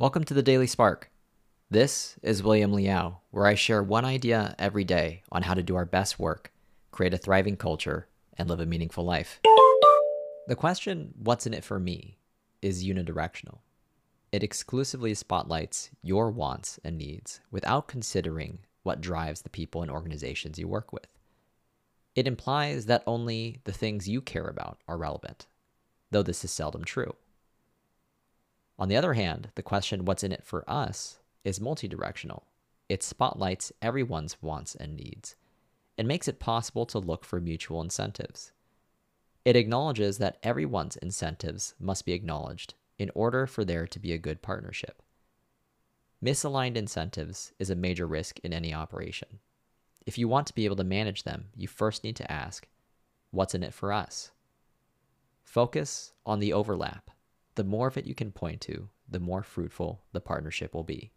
Welcome to the Daily Spark. This is William Liao, where I share one idea every day on how to do our best work, create a thriving culture, and live a meaningful life. The question, What's in it for me, is unidirectional. It exclusively spotlights your wants and needs without considering what drives the people and organizations you work with. It implies that only the things you care about are relevant, though this is seldom true. On the other hand, the question, what's in it for us, is multidirectional. It spotlights everyone's wants and needs and makes it possible to look for mutual incentives. It acknowledges that everyone's incentives must be acknowledged in order for there to be a good partnership. Misaligned incentives is a major risk in any operation. If you want to be able to manage them, you first need to ask, what's in it for us? Focus on the overlap the more of it you can point to, the more fruitful the partnership will be.